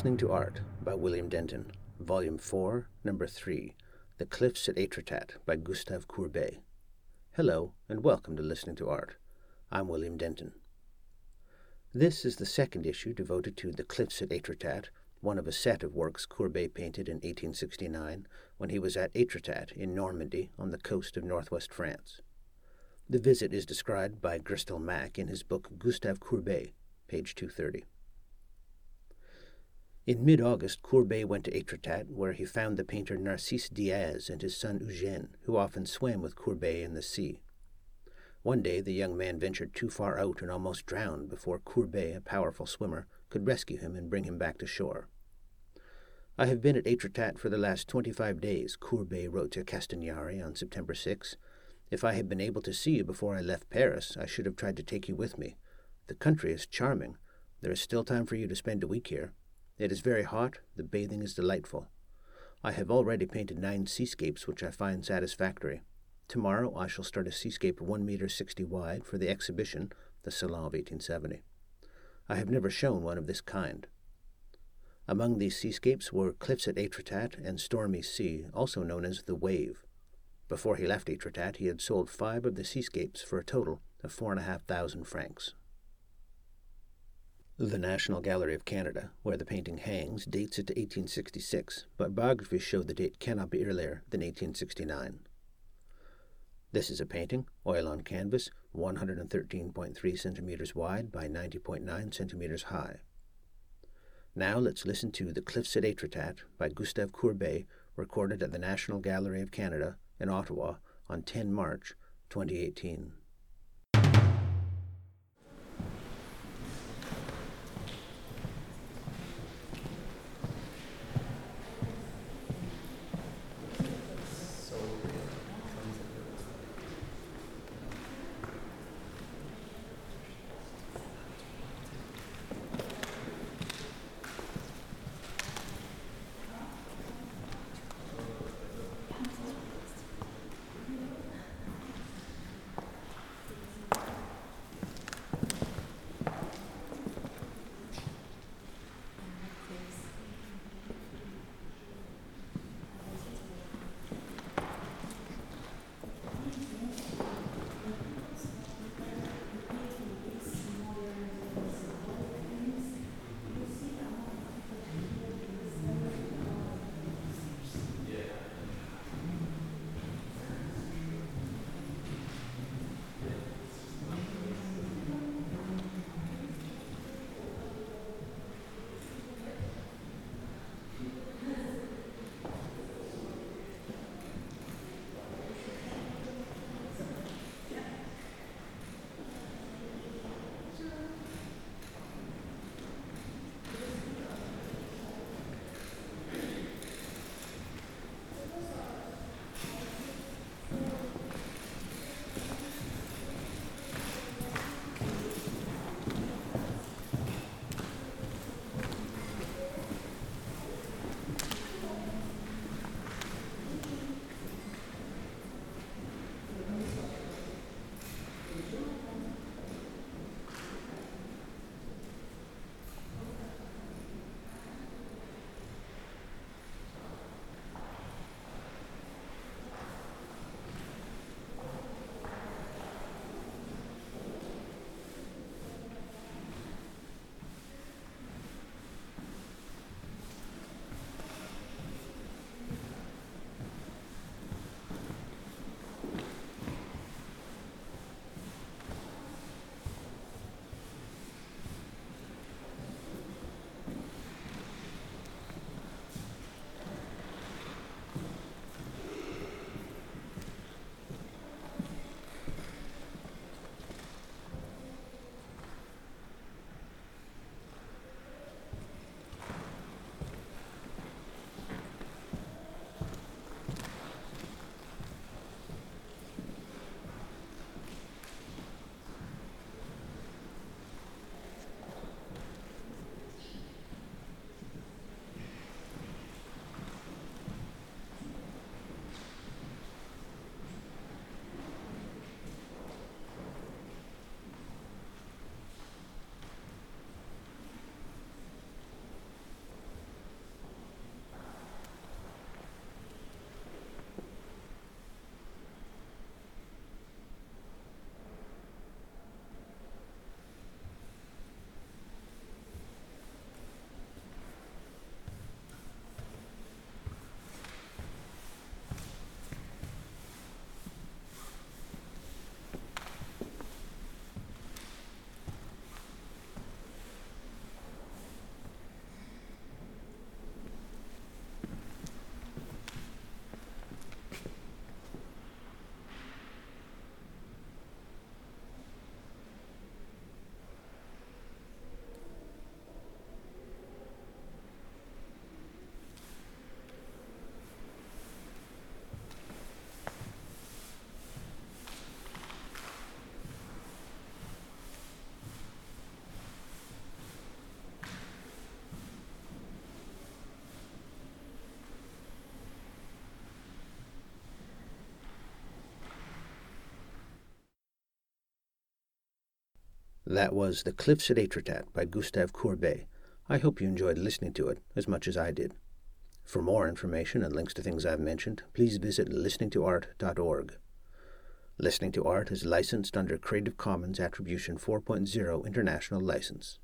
Listening to Art by William Denton, Volume 4, Number 3, The Cliffs at Etretat by Gustave Courbet. Hello, and welcome to Listening to Art. I'm William Denton. This is the second issue devoted to The Cliffs at Etretat, one of a set of works Courbet painted in 1869 when he was at Etretat in Normandy on the coast of northwest France. The visit is described by Gerstle Mack in his book Gustave Courbet, page 230. In mid August, Courbet went to Etretat, where he found the painter Narcisse Diaz and his son Eugene, who often swam with Courbet in the sea. One day the young man ventured too far out and almost drowned before Courbet, a powerful swimmer, could rescue him and bring him back to shore. I have been at Etretat for the last twenty five days, Courbet wrote to Castagnari on September 6. If I had been able to see you before I left Paris, I should have tried to take you with me. The country is charming. There is still time for you to spend a week here. It is very hot, the bathing is delightful. I have already painted nine seascapes which I find satisfactory. Tomorrow I shall start a seascape one meter sixty wide for the exhibition, the Salon of 1870. I have never shown one of this kind. Among these seascapes were Cliffs at Etretat and Stormy Sea, also known as the Wave. Before he left Etretat, he had sold five of the seascapes for a total of four and a half thousand francs. The National Gallery of Canada, where the painting hangs, dates it to 1866, but biographies show the date cannot be earlier than 1869. This is a painting, oil on canvas, 113.3 centimeters wide by 90.9 centimeters high. Now let's listen to The Cliffs at Etretat by Gustave Courbet, recorded at the National Gallery of Canada in Ottawa on 10 March 2018. That was The Cliffs at Etretat by Gustave Courbet. I hope you enjoyed listening to it as much as I did. For more information and links to things I've mentioned, please visit listeningtoart.org. Listening to Art is licensed under Creative Commons Attribution 4.0 International License.